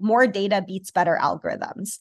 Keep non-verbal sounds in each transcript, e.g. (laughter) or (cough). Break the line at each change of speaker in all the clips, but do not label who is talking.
more data beats better algorithms.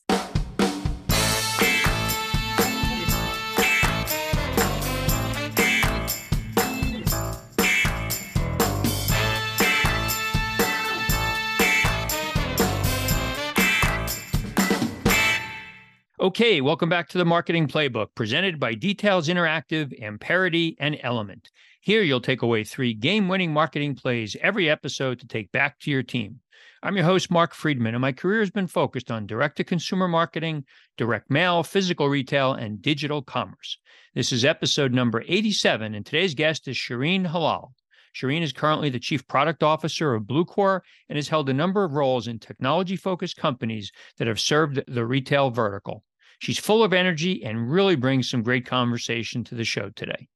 Okay, welcome back to the Marketing Playbook presented by Details Interactive, Amperity, and Elumynt. Here you'll take away three game winning marketing plays every episode to take back to your team. I'm your host, Mark Friedman, and my career has been focused on direct to consumer marketing, direct mail, physical retail, and digital commerce. This is episode number 87, and today's guest is Sherene Hilal. Sherene is currently the Chief Product Officer of Bluecore and has held a number of roles in technology focused companies that have served the retail vertical. She's full of energy and really brings some great conversation to the show today.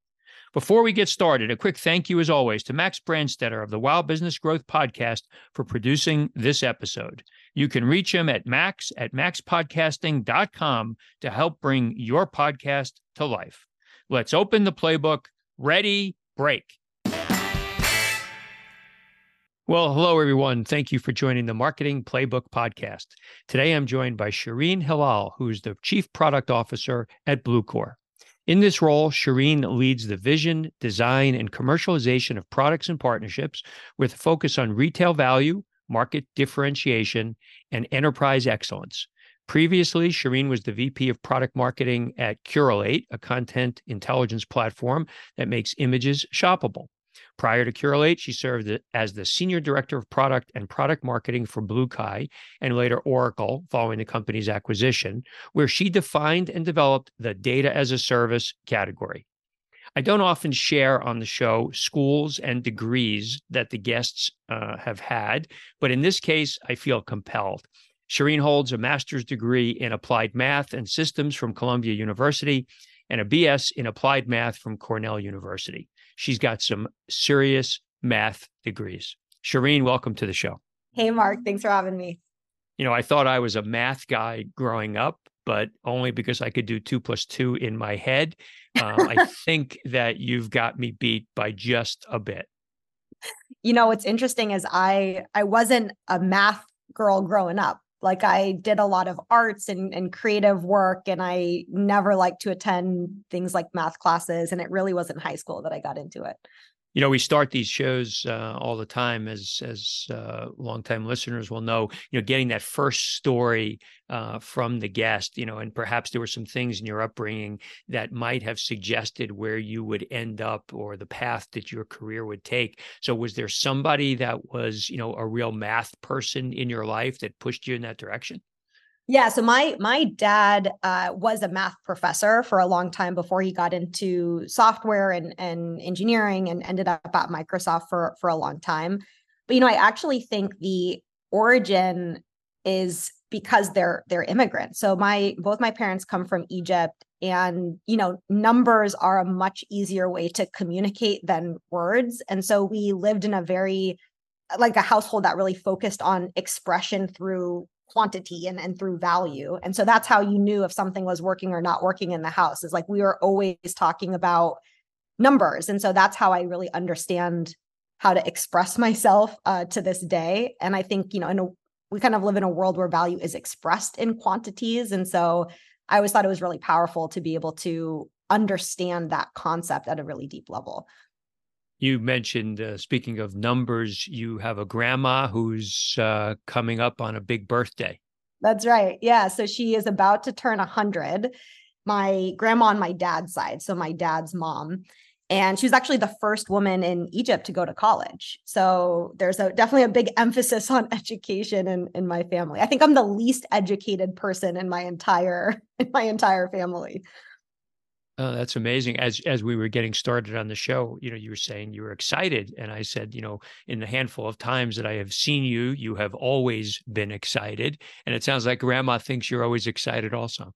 Before we get started, a quick thank you, as always, to Max Brandstetter of the Wow Business Growth Podcast for producing this episode. You can reach him at max at maxpodcasting.com to help bring your podcast to life. Let's open the playbook. Ready, break. Well, hello, everyone. Thank you for joining the Marketing Playbook Podcast. Today, I'm joined by Sherene Hilal, who's the Chief Product Officer at Bluecore. In this role, Sherene leads the vision, design, and commercialization of products and partnerships with a focus on retail value, market differentiation, and enterprise excellence. Previously, Shireen was the VP of product marketing at Curalate, a content intelligence platform that makes images shoppable. Prior to Curalate, she served as the Senior Director of Product and Product Marketing for BlueKai and later Oracle following the company's acquisition, where she defined and developed the data as a service category. I don't often share on the show schools and degrees that the guests uh, have had, but in this case, I feel compelled. Sherene holds a master's degree in applied math and systems from Columbia University and a BS in applied math from Cornell University. She's got some serious math degrees. Sherene, welcome to the show.
Hey, Mark. Thanks for having me.
You know, I thought I was a math guy growing up, but only because I could do two plus two in my head. Um, I (laughs) think that you've got me beat by just a bit.
You know, what's interesting is I I wasn't a math girl growing up. Like I did a lot of arts and, and creative work, and I never liked to attend things like math classes. And it really was in high school that I got into it
you know we start these shows uh, all the time as as uh, longtime listeners will know you know getting that first story uh, from the guest you know and perhaps there were some things in your upbringing that might have suggested where you would end up or the path that your career would take. So was there somebody that was you know a real math person in your life that pushed you in that direction
yeah, so my my dad uh, was a math professor for a long time before he got into software and and engineering and ended up at Microsoft for for a long time. But you know, I actually think the origin is because they're they're immigrants. So my both my parents come from Egypt and you know numbers are a much easier way to communicate than words and so we lived in a very like a household that really focused on expression through quantity and, and through value. And so that's how you knew if something was working or not working in the house is like we were always talking about numbers. And so that's how I really understand how to express (laughs) myself uh, to this day. And I think, you know, in a, we kind of live in a world where value is expressed in quantities. And so I always thought it was really powerful to be able to understand that concept at a really deep level.
You mentioned, uh, speaking of numbers, you have a grandma who's uh, coming up on a big birthday.
That's right. Yeah. So she is about to turn 100. My grandma on my dad's side, so my dad's mom. And she was actually the first woman in Egypt to go to college. So there's a definitely a big emphasis on (laughs) education in, in my family. I think I'm the least educated person in my entire (laughs) in my entire family.
Oh, that's amazing. As as we were getting started on the show, you know, you were saying you were excited, and I said, you know, in the handful of times that I have seen you, you have always been excited, and it sounds like Grandma thinks you're always excited, also.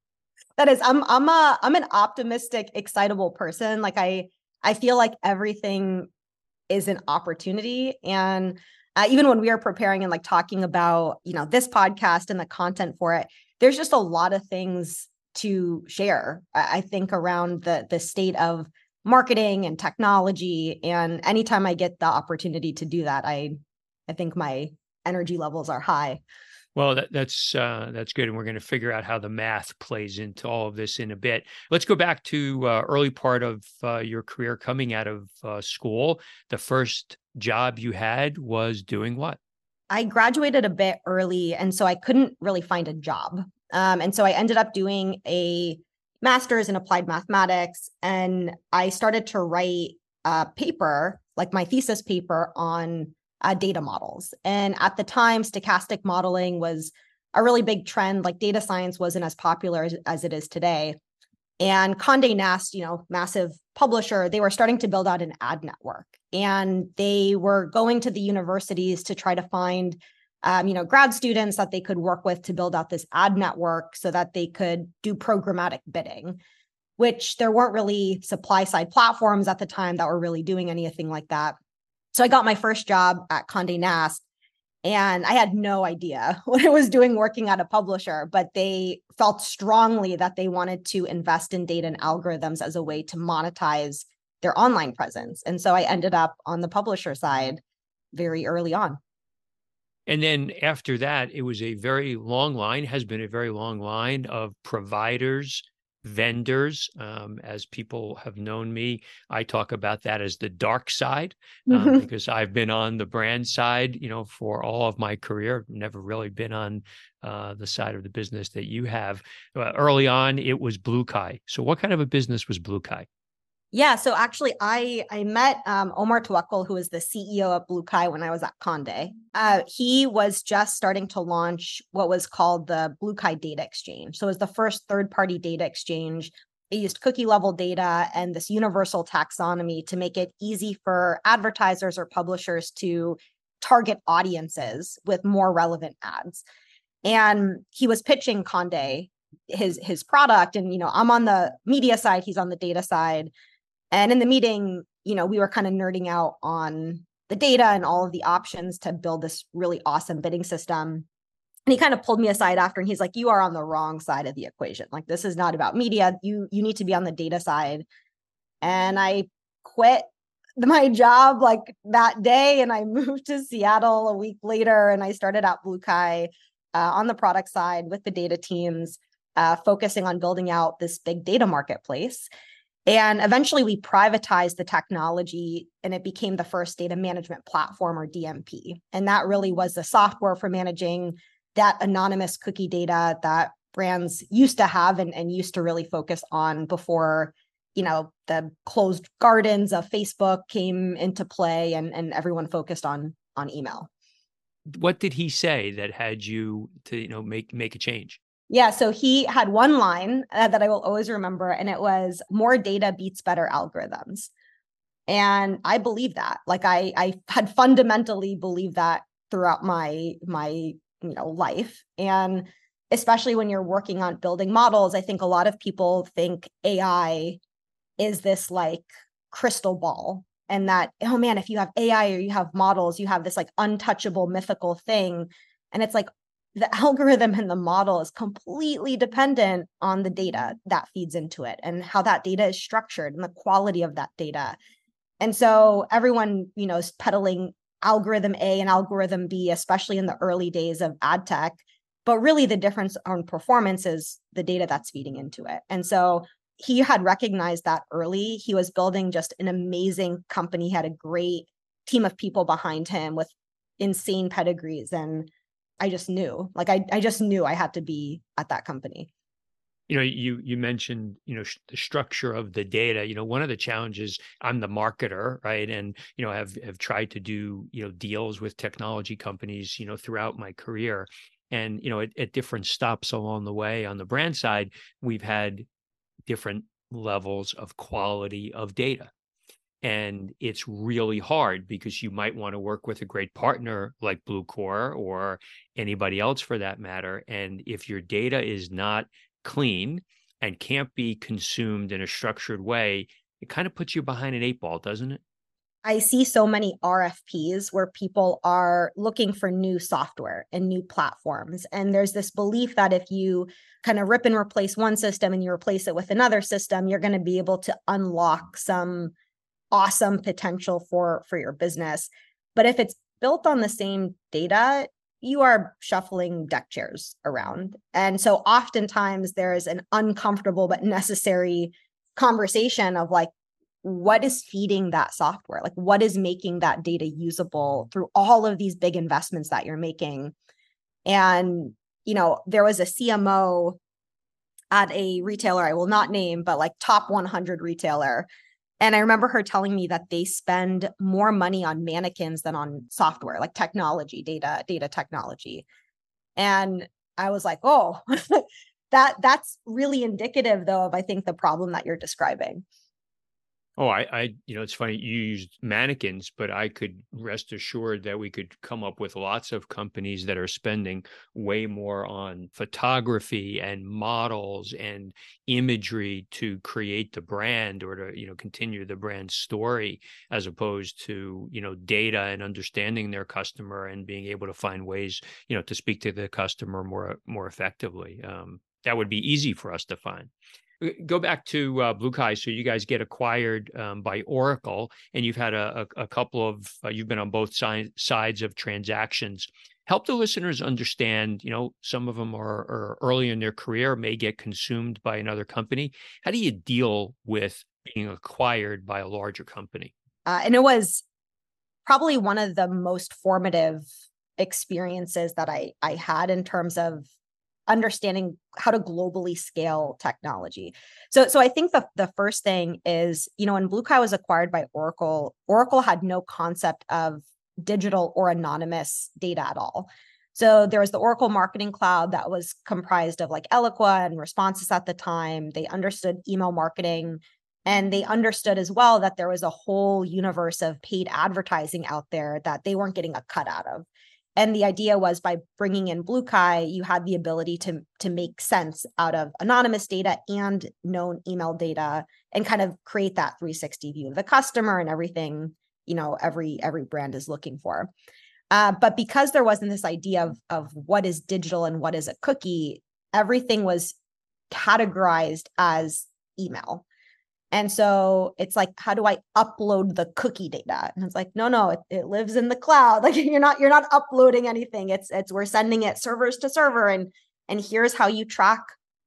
That is, I'm I'm a I'm an optimistic, excitable person. Like I I feel like everything is an opportunity, and uh, even when we are preparing and like talking about you know this podcast and the content for it, there's just a lot of things to share i think around the the state of marketing and technology and anytime i get the opportunity to do that i i think my energy levels are high
Well, that, that's uh, that's good, and we're going to figure out how the math plays into all of this in a bit. Let's go back to uh, early part of uh, your career, coming out of uh, school. The first job you had was doing what?
I graduated a bit early, and so I couldn't really find a job. Um, and so I ended up doing a master's in applied mathematics, and I started to write a paper, like my thesis paper, on uh, data models. And at the time, stochastic modeling was a really big trend. Like data science wasn't as popular as, as it is today. And Condé Nast, you know, massive publisher, they were starting to build out an ad network, and they were going to the universities to try to find, um, you know, grad students that they could work with to build out this ad network so that they could do programmatic bidding. Which there weren't really supply side platforms at the time that were really doing anything like that. So I got my first job at Condé Nast and I had no idea (laughs) what I was doing working at a publisher, but they felt strongly that they wanted to invest in data and algorithms as a way to monetize their online presence. And so I ended up on the publisher side very early on.
And then after that, it was a very long line, has been a very long line of providers vendors. Um, as people have known me, I talk about that as the dark side um, mm-hmm. because I've been on the brand side, you know, for all of my career. Never really been on uh, the side of the business that you have. Uh, early on, it was BlueKai. So, what kind of a business was BlueKai?
Yeah, so actually, I I met um, Omar Tawakol, who is the CEO of Blue BlueKai when I was at Condé. Uh, he was just starting to launch what was called the Blue BlueKai Data Exchange. So it was the first third-party data exchange. It used cookie level data and this universal taxonomy to make it easy for advertisers or publishers to target audiences with more relevant ads. And he was pitching Condé his his product, and you know, I'm on the media side, he's on the data side and in the meeting, you know, we were kind of nerding out on the data and all of the options to build this really awesome bidding system. And he kind of pulled me aside after and he's like, you are on the wrong side of the equation. Like this is not about media. You you need to be on the data side. And I quit (laughs) my job like that day and I (laughs) moved to Seattle a week later and I started at BlueKai uh, on the product side with the data teams, uh, focusing on building out this big data marketplace. And eventually we privatized the technology and it became the first data management platform or DMP. And that really was the software for managing that anonymous cookie data that brands used to have and, and used to really focus on before you know the closed gardens of facebook came into play and and everyone focused on on email
what did he say that had you to you know make make a change
yeah, so he had one line uh, that I will always remember, and it was more data beats better algorithms. And I believe that. Like I I had fundamentally believed that throughout my my you know life. And especially when you're working on building models, I think a lot of people think AI is this like crystal ball and that oh man if you have ai or you have models you have this like untouchable mythical thing and it's like the algorithm and the model is completely dependent on the data that feeds into it and how that data is structured and the quality of that data. And so everyone, you know, is peddling algorithm A and algorithm B, especially in the early days of ad tech. But really, the difference on performance is the data that's feeding into it. And so he had recognized that early. He was building just an amazing company, he had a great team of people behind him with insane pedigrees. And I just knew, like I, I just knew I had to be at that company.
You know, you you mentioned you know sh- the structure of the data. You know, one of the challenges. I'm the marketer, right, and you know have have tried to do you know deals with technology companies. You know, throughout my career, and you know at, at different stops along the way on the brand side, we've had different levels of quality of data and it's really hard because you might want to work with a great partner like Bluecore or anybody else for that matter. And if your data is not clean and can't be consumed in a structured way, it kind of puts you behind an eight ball, doesn't it?
I see so many RFPs where people are looking for new software and new platforms. And there's this belief that if you kind of rip and replace one system and you replace it with another system, you're going to be able to unlock some awesome potential for for your business but if it's built on the same data you are shuffling deck chairs around. And so oftentimes there's an uncomfortable but necessary conversation of like, what is feeding that software? Like, what is making that data usable through all of these big investments that you're making? And, you know, there was a CMO at a retailer I will not name, but like top 100 retailer. And I remember her telling me that they spend more money on mannequins than on software, like technology, data, data technology. And I was like, oh, (laughs) that that's really indicative though of I think the problem that you're describing.
Oh, I, I, you know, it's funny you used mannequins, but I could rest assured that we could come up with lots of companies that are spending way more on photography and models and imagery to create the brand or to, you know, continue the brand story as opposed to, you know, data and understanding their customer and being able to find ways, you know, to speak to the customer more more effectively. Um, that would be easy for us to find. Uh, go back to uh, BlueKai. So you guys get acquired um, by Oracle, and you've had a, a, a couple of uh, you've been on both si- sides of transactions. Help the listeners understand. You know, some of them are, are early in their career, may get consumed by another company. How do you deal with being acquired by a larger company?
Uh, and it was probably one of the most formative experiences that I I had in terms of understanding how to globally scale technology. So so I think the the first thing is, you know, when BlueKai was acquired by Oracle, Oracle had no concept of digital or anonymous data at all. So there was the Oracle Marketing Cloud that was comprised of like Eloqua and Responsys at the time. They understood email marketing and they understood as well that there was a whole universe of paid advertising out there that they weren't getting a cut out of and the idea was by bringing in blue BlueKai you had the ability to to make sense out of anonymous data and known email data and kind of create that 360 view of the customer and everything you know every every brand is looking for. Uh, but because there wasn't this idea of of what is digital and what is a cookie everything was categorized as email and so it's like, how do I upload the cookie data? And it's like, no, no, it, it lives in the cloud. (laughs) Like you're not, you're not uploading anything. It's, it's, we're sending it servers to server. And, and here's how you track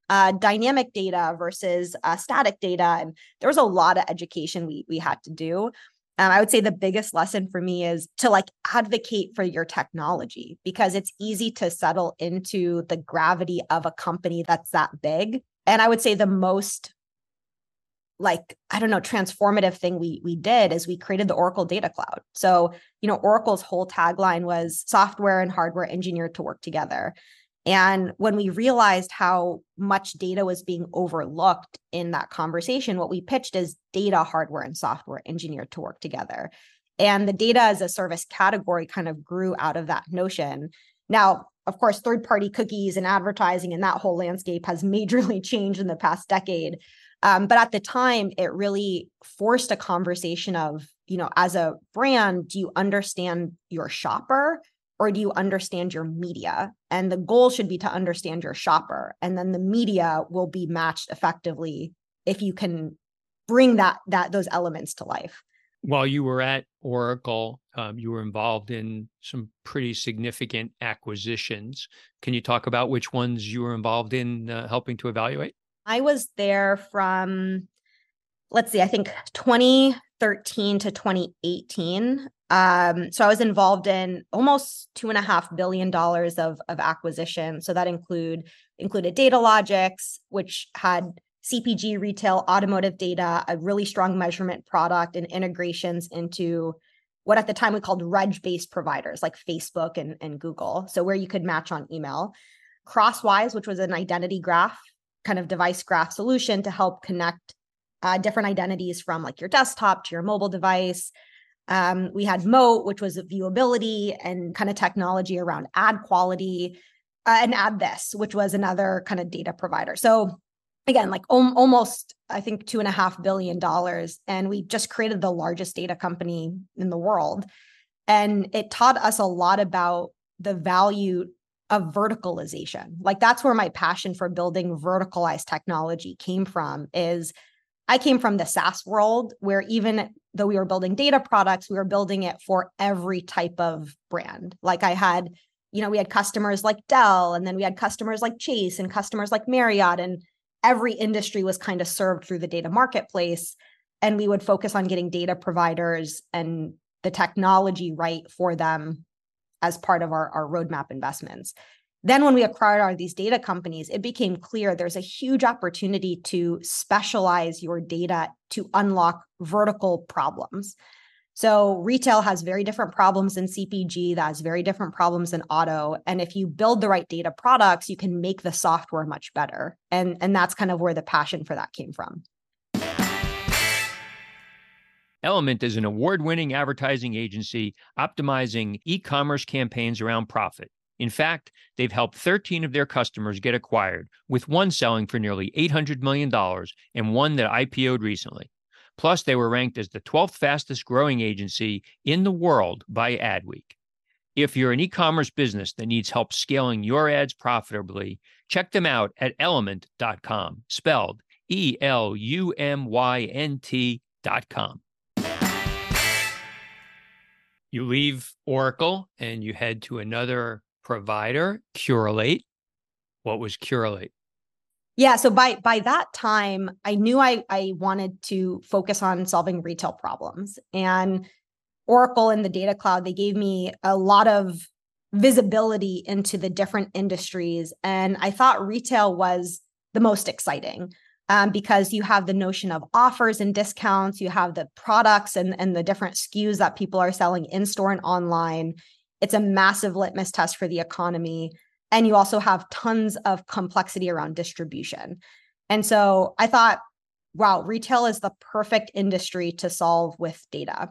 uh, dynamic data versus uh, static data. And there was a lot of education we, we had to do. I would say the biggest lesson for me is to like advocate for your technology because it's easy to settle into the gravity of a company that's that big. And I would say the most like i don't know transformative thing we we did is we created the oracle data cloud. So you know oracle's whole tagline was software and hardware engineered to work together. And when we realized how much data was being overlooked in that conversation what we pitched is data hardware and software engineered to work together. And the data as a service category kind of grew out of that notion. Now of course third party cookies and advertising and that whole landscape has (laughs) majorly changed in the past decade um, but at the time, it really forced a conversation of, you know, as a brand, do you understand your shopper or do you understand your media? And the goal should be to understand your shopper. And then the media will be matched effectively if you can bring that that those elements to life.
While you were at Oracle, um, you were involved in some pretty significant acquisitions. Can you talk about which ones you were involved in uh, helping to evaluate?
I was there from, let's see, I think 2013 to 2018. Um, so I was involved in almost two and a half billion dollars of of acquisition. So that include included Datalogix, which had CPG, retail, automotive data, a really strong measurement product, and integrations into what at the time we called reg based providers like Facebook and, and Google. So where you could match on email. Crosswise, which was an identity graph kind of device graph solution to help connect uh, different identities from like your desktop to your mobile device. Um, we had Moat, which was viewability and kind of technology around ad quality, uh, and AddThis, which was another kind of data provider. So again, like om- almost, I think two and a half billion dollars, and we just created the largest data company in the world. And it taught us a lot about the value of verticalization. Like that's where my passion for building verticalized technology came from is I came from the SaaS world where even though we were building data products, we were building it for every type of brand. Like I had you know, we had customers like Dell, and then we had customers like Chase and customers like Marriott, and every industry was kind of served through the data marketplace. And we would focus on getting data providers and the technology right for them as part of our, our roadmap investments. Then, when we acquired all these data companies, it became clear there's a huge opportunity to specialize your data to unlock vertical problems. So retail has very different problems than CPG, that has very different problems than auto. And if you build the right data products, you can make the software much better. And, and that's kind of where the passion for that came from.
Elumynt is an award winning advertising agency optimizing e commerce campaigns around profit. In fact, they've helped 13 of their customers get acquired, with one selling for nearly $800 million and one that IPO'd recently. Plus, they were ranked as the 12th fastest growing agency in the world by Adweek. If you're an e commerce business that needs help scaling your ads profitably, check them out at elumynt.com, spelled E L U M Y N T.com. You leave Oracle and you head to another provider, Curalate. What was Curalate?
Yeah, so by by that time, I knew I I wanted to focus on solving retail problems. And Oracle and the Data Cloud, they gave me a lot of visibility into the different industries. And I thought retail was the most exciting um, because you have the notion of offers and discounts, you have the products and, and the different SKUs that people are selling in store and online. It's a massive litmus test for the economy. And you also have tons of complexity around distribution. And so I thought, wow, retail is the perfect industry to solve with data.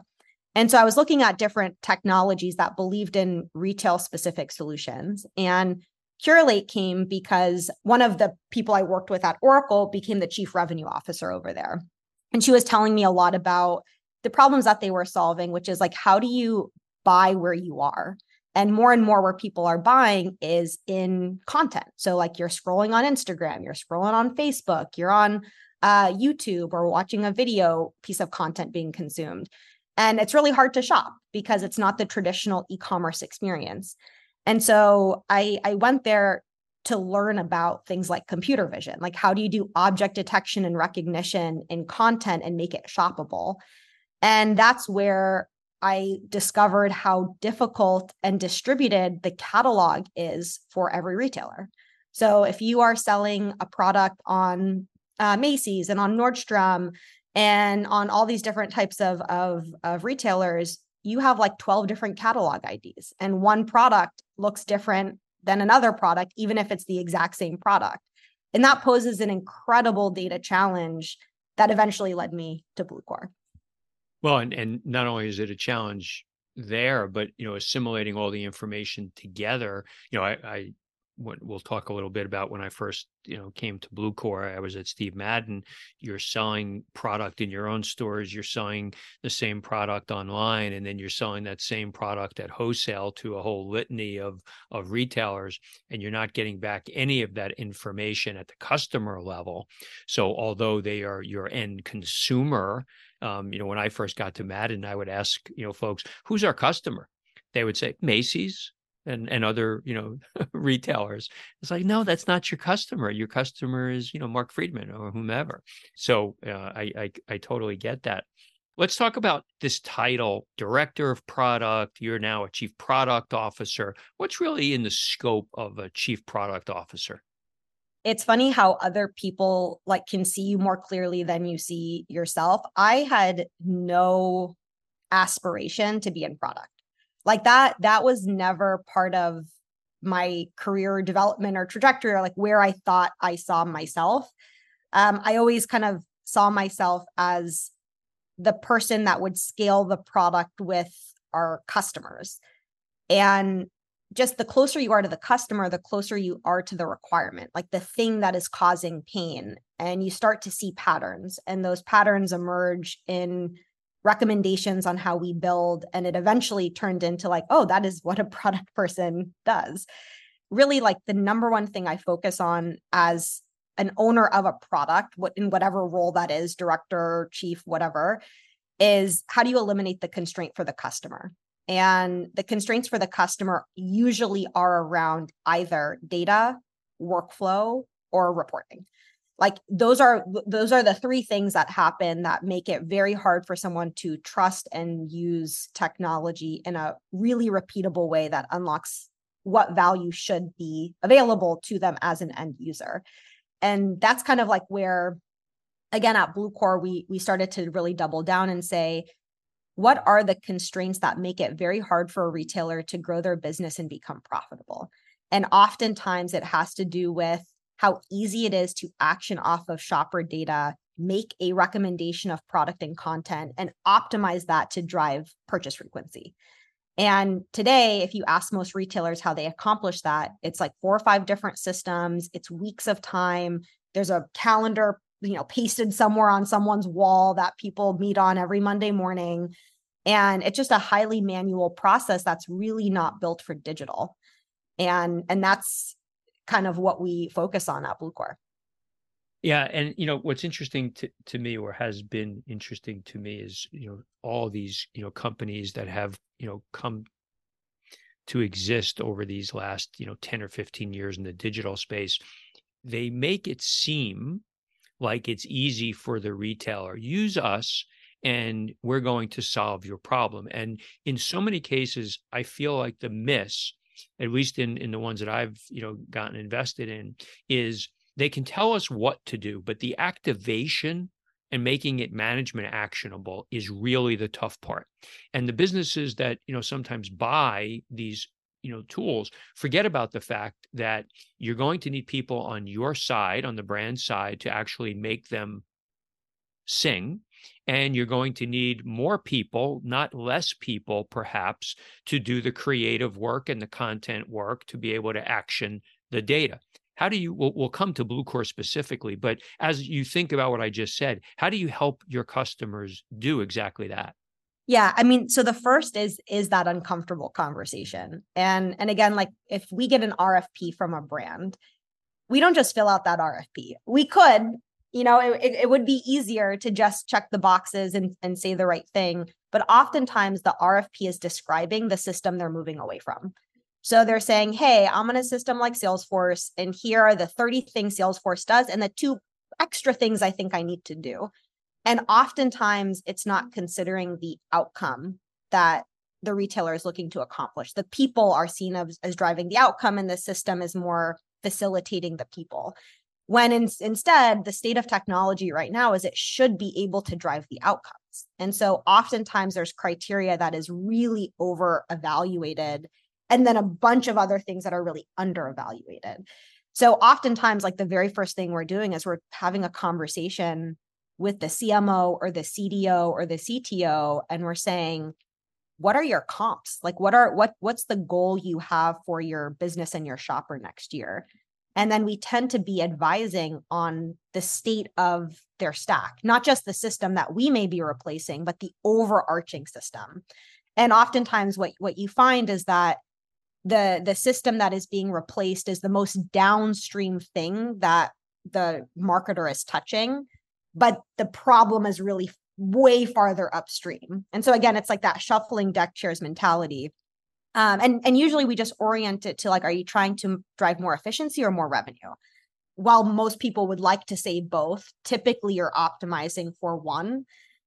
And so I was looking at different technologies that believed in retail specific solutions. And Curalate came because one of the people I worked with at Oracle became the chief revenue officer over there. And she was telling me a lot about the problems that they were solving, which is like, how do you buy where you are? and more and more where people are buying is in content so like you're scrolling on instagram you're scrolling on facebook you're on uh, youtube or watching a video piece of content being consumed and it's really hard to shop because it's not the traditional e-commerce experience and so i i went there to learn about things like computer vision like how do you do object detection and recognition in content and make it shoppable and that's where I discovered how difficult and distributed the catalog is for every retailer. So if you are selling a product on uh, Macy's and on Nordstrom and on all these different types of, of, of retailers, you have like 12 different catalog IDs, and one product looks different than another product, even if it's the exact same product. And that poses an incredible data challenge that eventually led me to Bluecore.
Well, and, and not only is it a challenge there, but you know, assimilating all the information together. You know, I, I we'll talk a little bit about when I first, you know, came to Bluecore. I was at Steve Madden. You're selling product in your own stores. You're selling the same product online, and then you're selling that same product at wholesale to a whole litany of of retailers, and you're not getting back any of that information at the customer level. So, although they are your end consumer, um, you know, when I first got to Madden, I would ask, you know, folks, who's our customer? They would say Macy's and and other, you know, (laughs) retailers. It's like, no, that's not your customer. Your customer is, you know, Mark Friedman or whomever. So uh, I, I I totally get that. Let's talk about this title, director of product. You're now a chief product officer. What's really in the scope of a chief product officer?
it's funny how other people like can see you more clearly than you see yourself. I had no aspiration to be in product. Like that that was never part of my career development or trajectory or like where I thought I saw myself. Um, I always kind of saw myself as the person that would scale the product with our customers. And just the closer you are to the customer, the closer you are to the requirement, like the thing that is causing pain. And you start to see patterns, and those patterns emerge in recommendations on how we build. And it eventually turned into like, oh, that is what a (laughs) product person does. Really, like the number one thing I focus on as an owner of a product, what in whatever role that is, director, chief, whatever, is how do you eliminate the constraint for the customer? And the constraints for the customer usually are around either data, workflow, or reporting. Like those are those are the three things that happen that make it very hard for someone to trust and use technology in a really repeatable way that unlocks what value should be available to them as an end user. And that's kind of like where again at Bluecore we we started to really double down and say what are the constraints that make it very hard for a retailer to grow their business and become profitable? And oftentimes it has to do with how easy it is to action off of shopper data, make a recommendation of product and content, and optimize that to drive purchase frequency. And today, if you ask most retailers how they accomplish that, it's like four or five different systems, it's weeks of time. There's a calendar you know pasted somewhere on someone's wall that people meet on every monday morning and it's just a highly manual process that's really not built for digital and and that's kind of what we focus on at bluecore
yeah and you know what's interesting to, to me or has been interesting to me is you know all these you know companies that have you know come to exist over these last you know 10 or 15 years in the digital space they make it seem like it's easy for the retailer. Use us and we're going to solve your problem. And in so many cases, I feel like the miss, at least in in the ones that I've you know gotten invested in, is they can tell us what to do, but the activation and making it management actionable is really the tough part. And the businesses that you know sometimes buy these you know tools forget about the fact that you're going to need people on your side on the brand side to actually make them sing and you're going to need more people not less people perhaps to do the creative work and the content work to be able to action the data how do you we'll, we'll come to bluecore specifically but as you think about what i just said how do you help your customers do exactly that
yeah, I mean, so the first is is that uncomfortable conversation. And and again, like if we get an RFP from a brand, we don't just fill out that RFP. We could, you know, it, it would be easier to just check the boxes and, and say the right thing. But oftentimes the RFP is describing the system they're moving away from. So they're saying, hey, I'm in a system like Salesforce, and here are the 30 things Salesforce does, and the two extra things I think I need to do. And oftentimes it's not considering the outcome that the retailer is looking to accomplish. The people are seen as, as driving the outcome, and the system is more facilitating the people. When in, instead, the state of technology right now is it should be able to drive the outcomes. And so oftentimes there's criteria that is really over evaluated, and then a bunch of other things that are really under evaluated. So oftentimes, like the very first thing we're doing is we're having a conversation with the CMO or the CDO or the CTO and we're saying what are your comps? Like what are what what's the goal you have for your business and your shopper next year? And then we tend to be advising on the state of their stack, not just the system that we may be replacing, but the overarching system. And oftentimes what what you find is that the the system that is being replaced is the most downstream thing that the marketer is touching but the problem is really way farther upstream. And so again, it's like that shuffling deck chairs mentality. Um, and and usually we just orient it to like, are you trying to drive more efficiency or more revenue? While most people would like to say both, typically you're optimizing for one,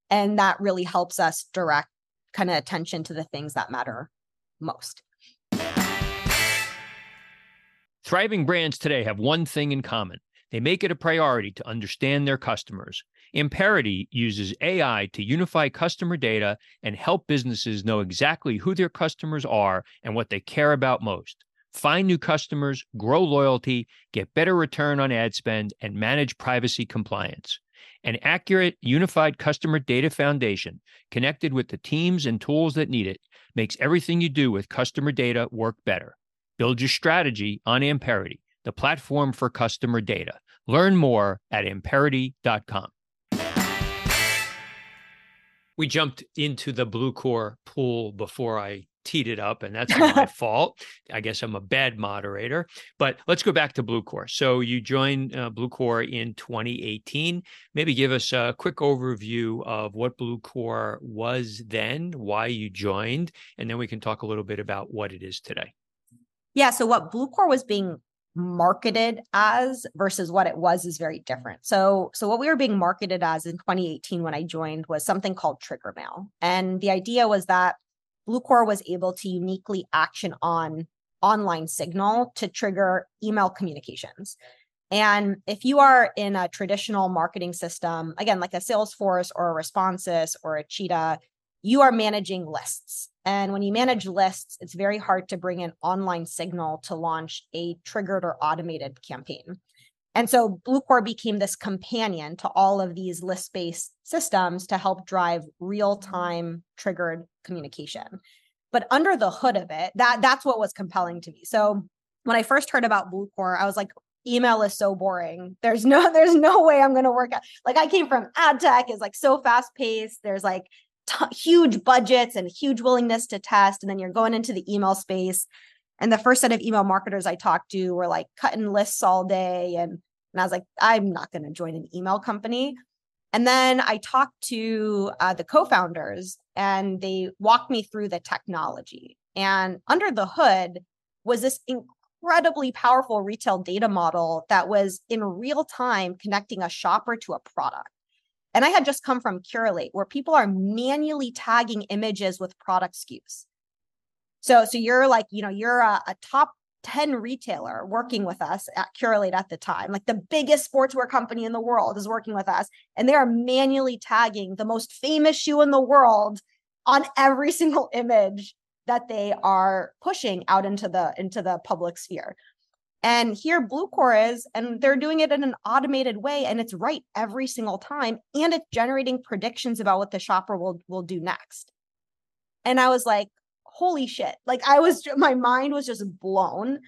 and that really helps us direct kind of attention to the things that matter most.
Thriving brands today have one thing in common they make it a priority to understand their customers. Amperity uses AI to unify customer data and help businesses know exactly who their customers are and what they care about most. Find new customers, grow loyalty, get better return on ad spend, and manage privacy compliance. An accurate, unified customer data foundation connected with the teams and tools that need it makes everything you do with customer data work better. Build your strategy on Amperity the platform for customer data. Learn more at amperity.com. We jumped into the Bluecore pool before I teed it up, and that's my (laughs) fault. I guess I'm a bad moderator. But let's go back to Bluecore. So you joined uh, Bluecore in 2018. Maybe give us a quick overview of what Bluecore was then, why you joined, and then we can talk a little bit about what it is today.
Yeah. So what Bluecore was being marketed as versus what it was is very different. So so what we were being marketed as in 2018 when I joined was something called trigger mail. And the idea was that Bluecore was able to uniquely action on online signal to trigger email communications. And if you are in a traditional marketing system, again, like a Salesforce or a Responsys or a Cheetah, you are managing lists. And when you manage lists, it's very hard to bring an online signal to launch a triggered or automated campaign. And so Bluecore became this companion to all of these list based systems to help drive real time triggered communication. But under the hood of it, that that's what was compelling to me. So when I first heard about Bluecore, I was like, email is so boring. There's no, (laughs) there's no way I'm gonna work out. Like I came from ad tech, is like so fast paced. There's like huge budgets and huge willingness to test. And then you're going into the email space. And the first set of email marketers I talked to were like cutting lists all day. And, and I was like, I'm not going to join an email company. And then I talked to uh, the co founders and they walked me through the technology. And under the hood was this incredibly powerful retail data model that was in real time connecting a shopper to a product. And I had just come from Curalate, where people are manually tagging images with product SKUs. So, so you're like, you know, you're a, a top 10 retailer working with us at Curalate at the time. Like the biggest sportswear company in the world is working with us, and they are manually tagging the most famous shoe in the world on every (laughs) single image that they are pushing out into the into the public sphere. And here Bluecore is, and they're doing it in an automated way, and it's right every single time. And it's generating predictions about what the shopper will, will do next. And I was like, holy shit. Like I was, (laughs) my mind was just blown.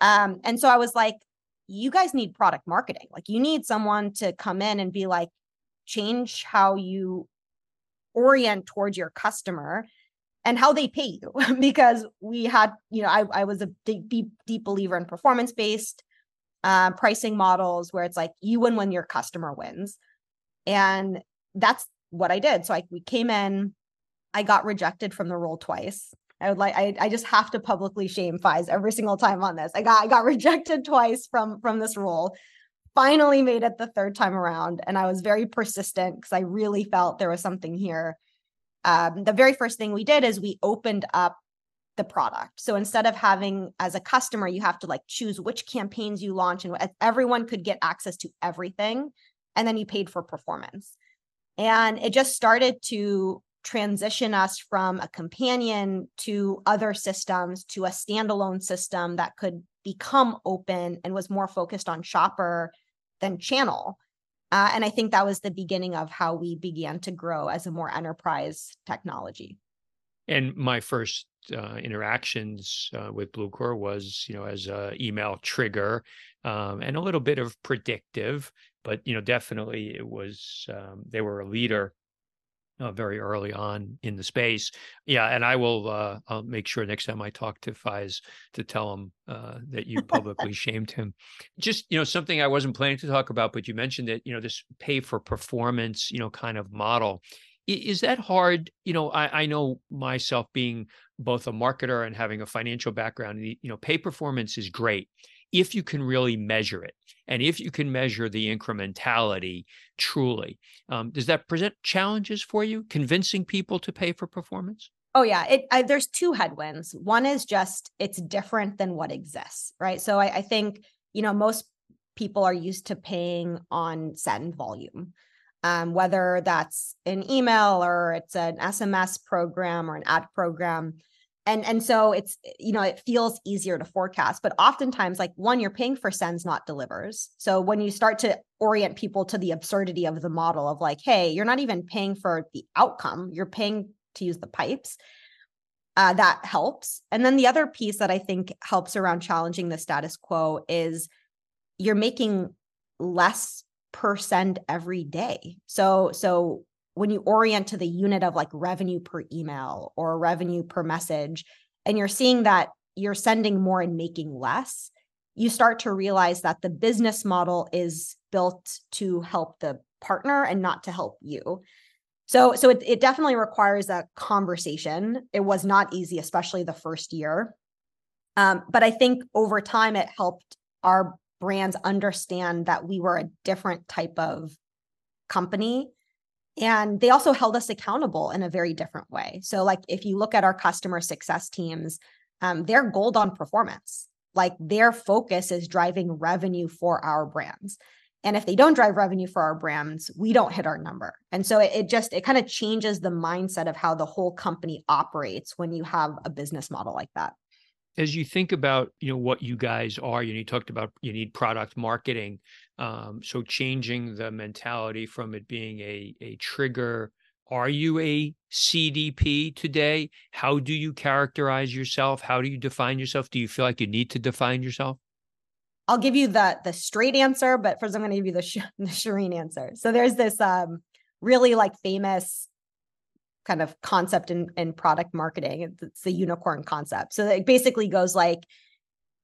Um, and so I was like, you guys need product marketing. Like you need someone to come in and be like, change how you orient towards your customer and how they pay you (laughs) because we had you know i, I was a deep, deep believer in performance based uh, pricing models where it's like you win when your customer wins. And that's what i did. So i we came in i got rejected from the role twice. I would like i, I just have to publicly shame Fayez every single time on this. I got i got (laughs) rejected twice from from this role. Finally made it the third time around and i was very persistent because i really felt there was something here um, the very first thing we did is we opened up the product. So instead of having as a customer, you have to like choose which campaigns you launch and everyone could get access to everything. And then you paid for performance. And it just started to transition us from a companion to other systems to a standalone system that could become open and was more focused on shopper than channel. Uh, and I think that was the beginning of how we began to grow as a more enterprise technology.
And my first uh, interactions uh, with Bluecore was, you know, as a email trigger um, and a little bit of predictive, but you know, definitely it was um, they were a leader uh, very early on in the space. Yeah, and I will. Uh, I'll make sure next time I talk to Fayez to tell him uh, that you (laughs) publicly shamed him. Just you know, something I wasn't planning to talk about, but you mentioned that you know this pay for performance, you know, kind of model. Is that hard? You know, I, I know myself being both a marketer and having a financial background. You know, pay performance is great if you can really measure it and if you can measure the incrementality truly. Um, does that present challenges for you, convincing people to pay for performance?
Oh yeah, it I, there's two headwinds. One is just it's different than what exists, right? So I, I think you know most people are used to paying on send volume, um, whether that's an email or it's an SMS program or an ad program and and so it's you know it feels easier to forecast but oftentimes like one you're paying for sends not delivers. So when you start to orient people to the absurdity of the model of like hey you're not even paying for the outcome you're paying to use the pipes uh, that helps. And then the other piece that i think helps around challenging the status quo is you're making less per send every day. So so when you orient to the unit of like revenue per email or revenue per message, and you're seeing that you're sending more and making less, you start to realize that the business model is built to help the partner and not to help you. So, so it, it definitely requires a conversation. It was not easy, especially the first year. Um, but I think over time, it helped our brands understand that we were a different type of company. And they also held us accountable in a very different way. So, like if you look at our customer success teams, um, they're gold on performance. Like their focus is driving revenue for our brands. And if they don't drive revenue for our brands, we don't hit our number. And so it, it just it kind of changes the mindset of how the whole company operates when you have a business model like that
as you think about you know what you guys are you, know, you talked about you need product marketing um, so changing the mentality from it being a a trigger are you a cdp today? How do you characterize yourself? How do you define yourself? Do you feel like you need to define yourself?
I'll give you the the straight answer but first i'm going to give you the, sh- (laughs) the Sherene answer. So there's this um really like famous kind of concept in, in product marketing. It's the unicorn concept. So it basically goes like,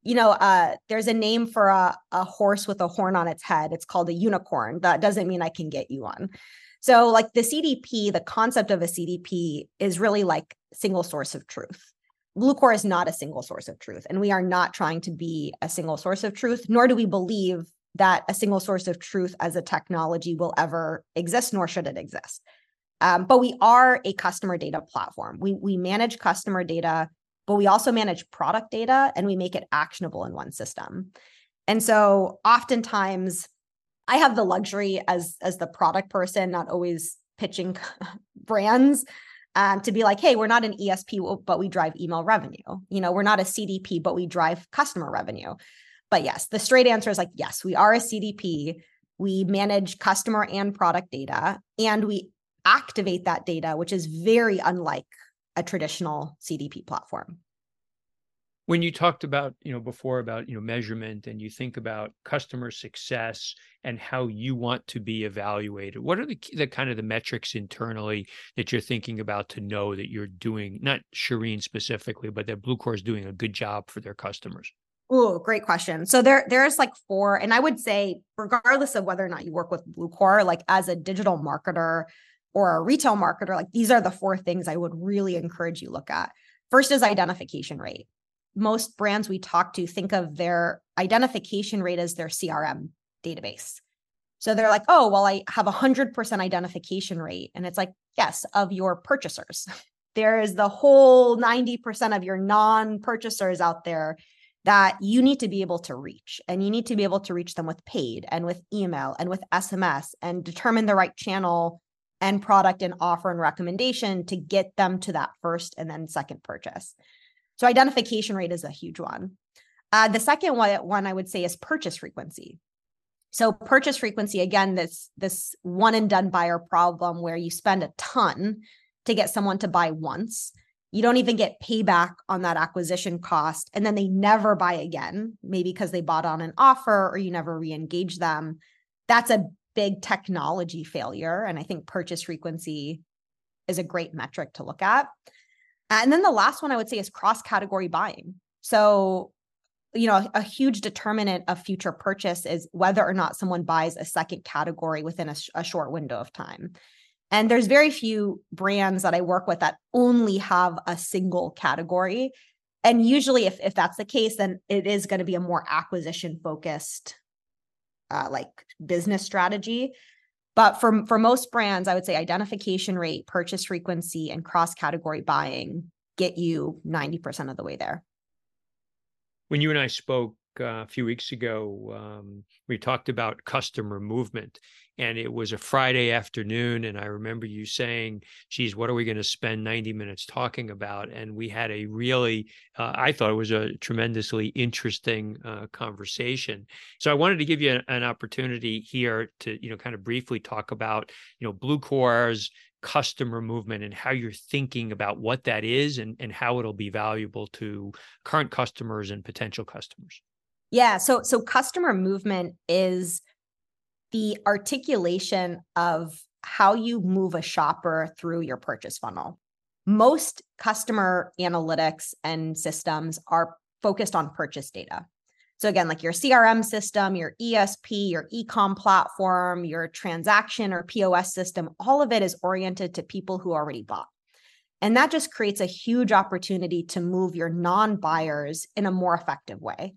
you know, uh, there's a name for a, a horse with a horn on its head. It's called a unicorn. That doesn't mean I can get you one. So, like the CDP, the concept of a CDP is really like single source of truth. Bluecore is not a single source of truth, and we are not trying to be a single source of truth, nor do we believe that a single source of truth as a technology will ever exist, nor should it exist. Um, but we are a customer data platform. We we manage customer data, but we also manage product data and we make it actionable in one system. And so oftentimes I have the luxury as as the product person, not always pitching (laughs) brands um, to be like, hey, we're not an ESP, but we drive email revenue. You know, we're not a CDP, but we drive customer revenue. But yes, the straight answer is like, yes, we are a CDP. We manage customer and product data, and we activate that data, which is very unlike a traditional CDP platform.
When you talked about, you know, before about, you know, measurement and you think about customer success and how you want to be evaluated, what are the, the kind of the metrics internally that you're thinking about to know that you're doing, not Sherene specifically, but that Bluecore is doing a good job for their customers?
Oh, great question. So there, there's like four, and I would say, regardless of whether or not you work with Bluecore, like as a digital marketer, or a retail marketer, like these are the four things I would really encourage you look at. First is identification rate. Most brands we talk to think of their identification rate as their CRM database. So they're like, oh, well, I have a 100% identification rate. And it's like, yes, of your purchasers. (laughs) There is the whole 90% of your non purchasers out there that you need to be able to reach. And you need to be able to reach them with paid and with email and with SMS and determine the right channel and product and offer and recommendation to get them to that first and then second purchase. So identification rate is a huge one. Uh, the second one, one I would say is purchase frequency. So purchase frequency, again, this this one and done buyer problem where you spend a ton to get someone to buy once. You don't even get payback on that acquisition cost. And then they never buy again, maybe because they bought on an offer or you never re-engage them. That's a big technology failure. And I think purchase frequency is a great metric to look at. And then the last one I would say is cross category buying. So, you know, a huge determinant of future purchase is whether or not someone buys a second category within a, a short window of time. And there's very few brands that I work with that only have a single category. And usually, if, if that's the case, then it is going to be a more acquisition focused uh, like business strategy. But for, for most brands, I would say identification rate, purchase frequency, and cross category buying get you 90% of the way there.
When you and I spoke uh, a few weeks ago, um, we talked about customer movement and it was a Friday afternoon. And I remember you saying, geez, what are we going to spend 90 minutes talking about? And we had a really, uh, I thought it was a tremendously interesting uh, conversation. So I wanted to give you an, an opportunity here to, you know, kind of briefly talk about, you know, Bluecore's customer movement and how you're thinking about what that is and, and how it'll be valuable to current customers and potential customers.
Yeah. So so customer movement is the articulation of how you move a shopper through your purchase funnel. Most customer analytics and systems are focused on purchase data. So again, like your CRM system, your ESP, your ecom platform, your transaction or POS system, all of it is oriented to people who already bought. And that just creates a huge opportunity to move your non buyers in a more effective way.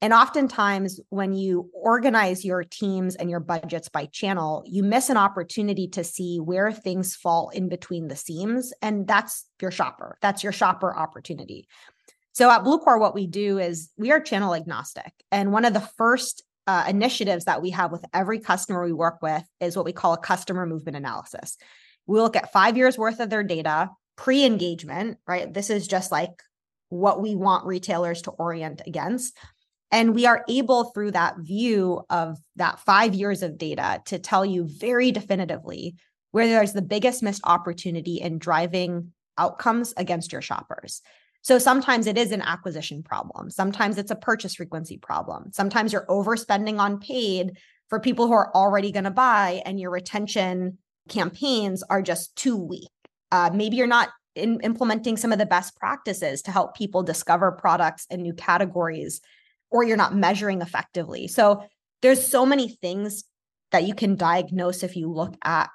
And oftentimes, when you organize your teams and your budgets by channel, you miss an opportunity to see where things fall in between the seams. And that's your shopper. That's your shopper opportunity. So at Bluecore, what we do is we are channel agnostic. And one of the first uh, initiatives that we have with every customer we work with is what we call a customer movement analysis. We look at five years worth of their data pre engagement, right? This is just like what we want retailers to orient against. And we are able, through that view of that five years of data, to tell you very definitively where there's the biggest missed opportunity in driving outcomes against your shoppers. So sometimes it is an acquisition problem. Sometimes it's a purchase frequency problem. Sometimes you're overspending on paid for people who are already going to buy, and your retention campaigns are just too weak. Uh, maybe you're not in implementing some of the best practices to help people discover products and new categories or you're not measuring effectively. So there's so many things that you can diagnose if you look at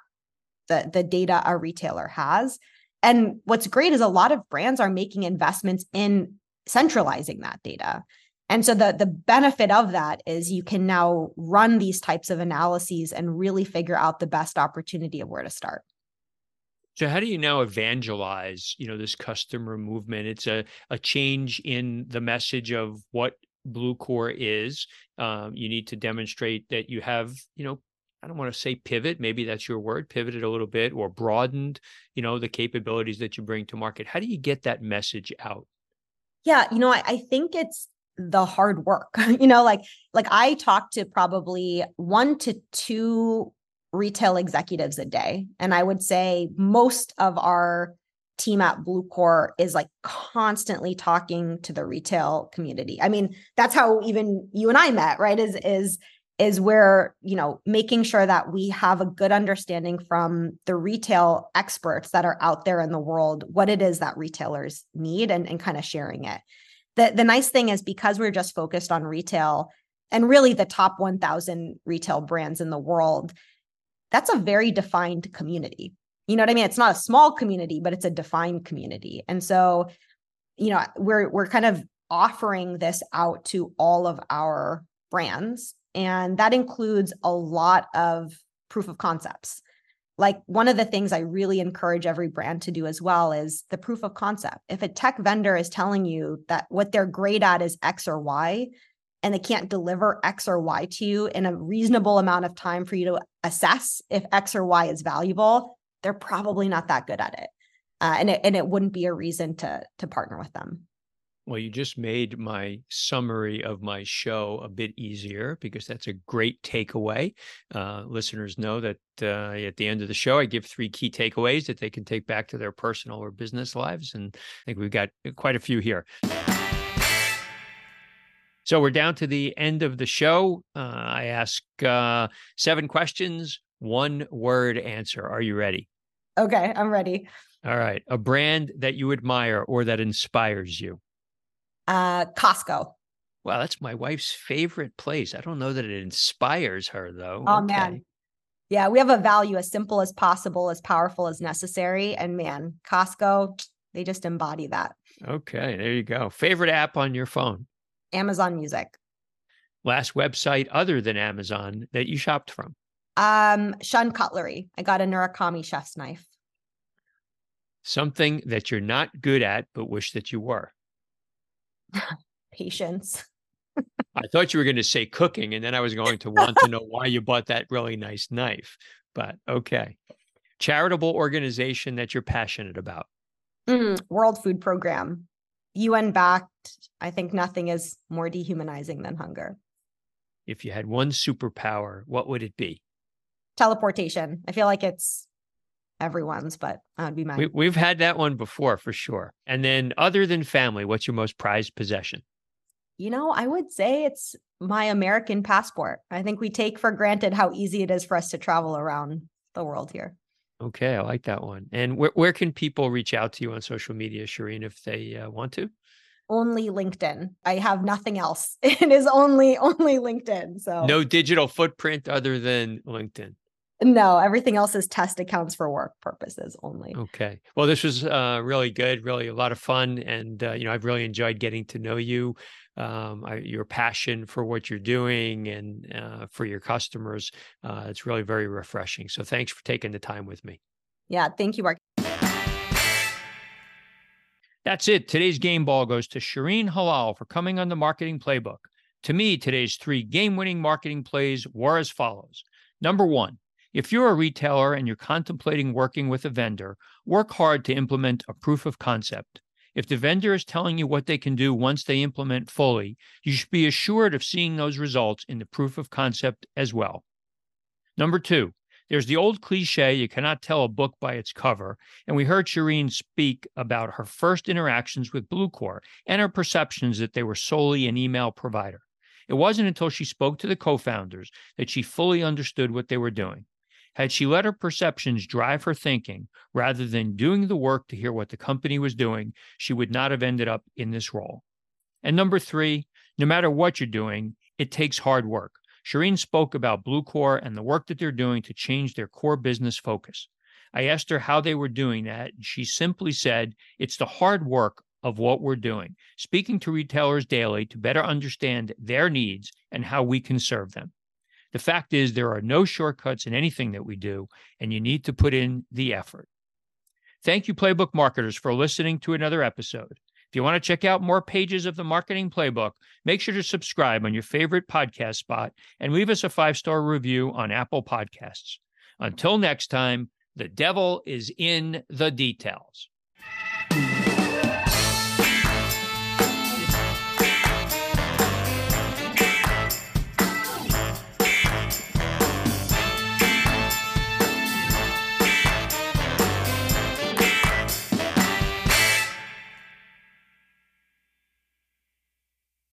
the, the data a retailer has. And what's great is a lot of brands are making investments in centralizing that data. And so the the benefit of that is you can now run these types of analyses and really figure out the best opportunity of where to start.
So how do you now evangelize, you know, this customer movement? It's a, a change in the message of what Bluecore is. Um, you need to demonstrate that you have, you know, I don't want to say pivot, maybe that's your word, pivoted a little bit or broadened, you know, the capabilities that you bring to market. How do you get that message out?
Yeah, you know, I, I think it's the hard work. (laughs) you know, like like I talk to probably one to two retail executives a day. And I would say most of our team at Bluecore is like constantly talking to the retail community. I mean, that's how even you and I met, right? Is is is where, you know, making sure that we have a good understanding from the retail experts that are out there in the world what it is that retailers need and, and kind of sharing it. The the nice thing is because we're just focused on retail and really the top 1000 retail brands in the world, that's a very defined community you know what I mean? It's not a small community, but it's a defined community. And so, you know, we're we're kind of offering this out to all of our brands and that includes a lot of proof of concepts. Like one of the things I really encourage every brand to do as well is the proof of concept. If a tech vendor is telling you that what they're great at is X or Y, and they can't deliver X or Y to you in a reasonable amount of time for you to assess if X or Y is valuable, they're probably not that good at it. Uh, and it, and it wouldn't be a reason to to partner with them.
Well, you just made my summary of my show a bit easier because that's a great takeaway. Uh, listeners know that uh, at the end of the show, I give three key takeaways that they can take back to their personal or business lives. And I think we've got quite a few here. So we're down to the end of the show. Uh, I ask uh, seven questions, one word answer. Are you ready?
Okay, I'm ready.
All right. A brand that you admire or that inspires you?
Uh, Costco.
Wow, that's my wife's favorite place. I don't know that it inspires her though.
Oh okay. man. Yeah, we have a value as simple as possible, as powerful as necessary. And man, Costco, they just embody that.
Okay, there you go. Favorite app on your phone?
Amazon Music.
Last website other than Amazon that you shopped from?
Um, Shun Cutlery. I got a Murakami chef's knife.
Something that you're not good at, but wish that you were. (laughs)
Patience.
I thought you were going to say cooking, and then I was going to want to know (laughs) why you bought that really nice knife. But okay. Charitable organization that you're passionate about.
Mm, World Food Program. UN backed. I think nothing is more dehumanizing than hunger.
If you had one superpower, what would it be?
Teleportation. I feel like it's everyone's, but that would be mine.
We, have had that one before for sure. And then, other than family, what's your most prized possession?
You know, I would say it's my American passport. I think we take for granted how easy it is for us to travel around the world here.
Okay, I like that one. And where where can people reach out to you on social media, Sherene, if they uh, want to?
Only LinkedIn. I have nothing else. (laughs) It is only only LinkedIn. So
no digital footprint other than LinkedIn.
No, everything else is test accounts for work purposes only.
Okay. Well, this was uh, really good, really a lot of fun, and uh, you know I've really enjoyed getting to know you, um, I, your passion for what you're doing and uh, for your customers. Uh, it's really very refreshing. So thanks for taking the time with me.
Yeah, thank you, Mark.
That's it. Today's game ball goes to Sherene Hilal for coming on the marketing playbook. To me, today's three game winning marketing plays were as follows. Number one, if you're a retailer and you're contemplating working with a vendor, work hard to implement a proof of concept. If the vendor is telling you what they can do once they implement fully, you should be assured of seeing those results in the proof of concept as well. Number two, there's the old cliche you cannot tell a book by its cover, and we heard Sherene speak about her first interactions with Bluecore and her perceptions that they were solely an email provider. It wasn't until she spoke to the co founders that she fully understood what they were doing. Had she let her perceptions drive her thinking rather than doing the work to hear what the company was doing, she would not have ended up in this role. And number three, no matter what you're doing, it takes hard work. Sherene spoke about Bluecore and the work that they're doing to change their core business focus. I asked her how they were doing that, and she simply said, It's the hard work of what we're doing, speaking to retailers daily to better understand their needs and how we can serve them. The fact is, there are no shortcuts in anything that we do, and you need to put in the effort. Thank you, Playbook marketers, for listening to another episode. If you want to check out more pages of the marketing playbook, make sure to subscribe on your favorite podcast spot and leave us a five star review on Apple Podcasts. Until next time, the devil is in the details.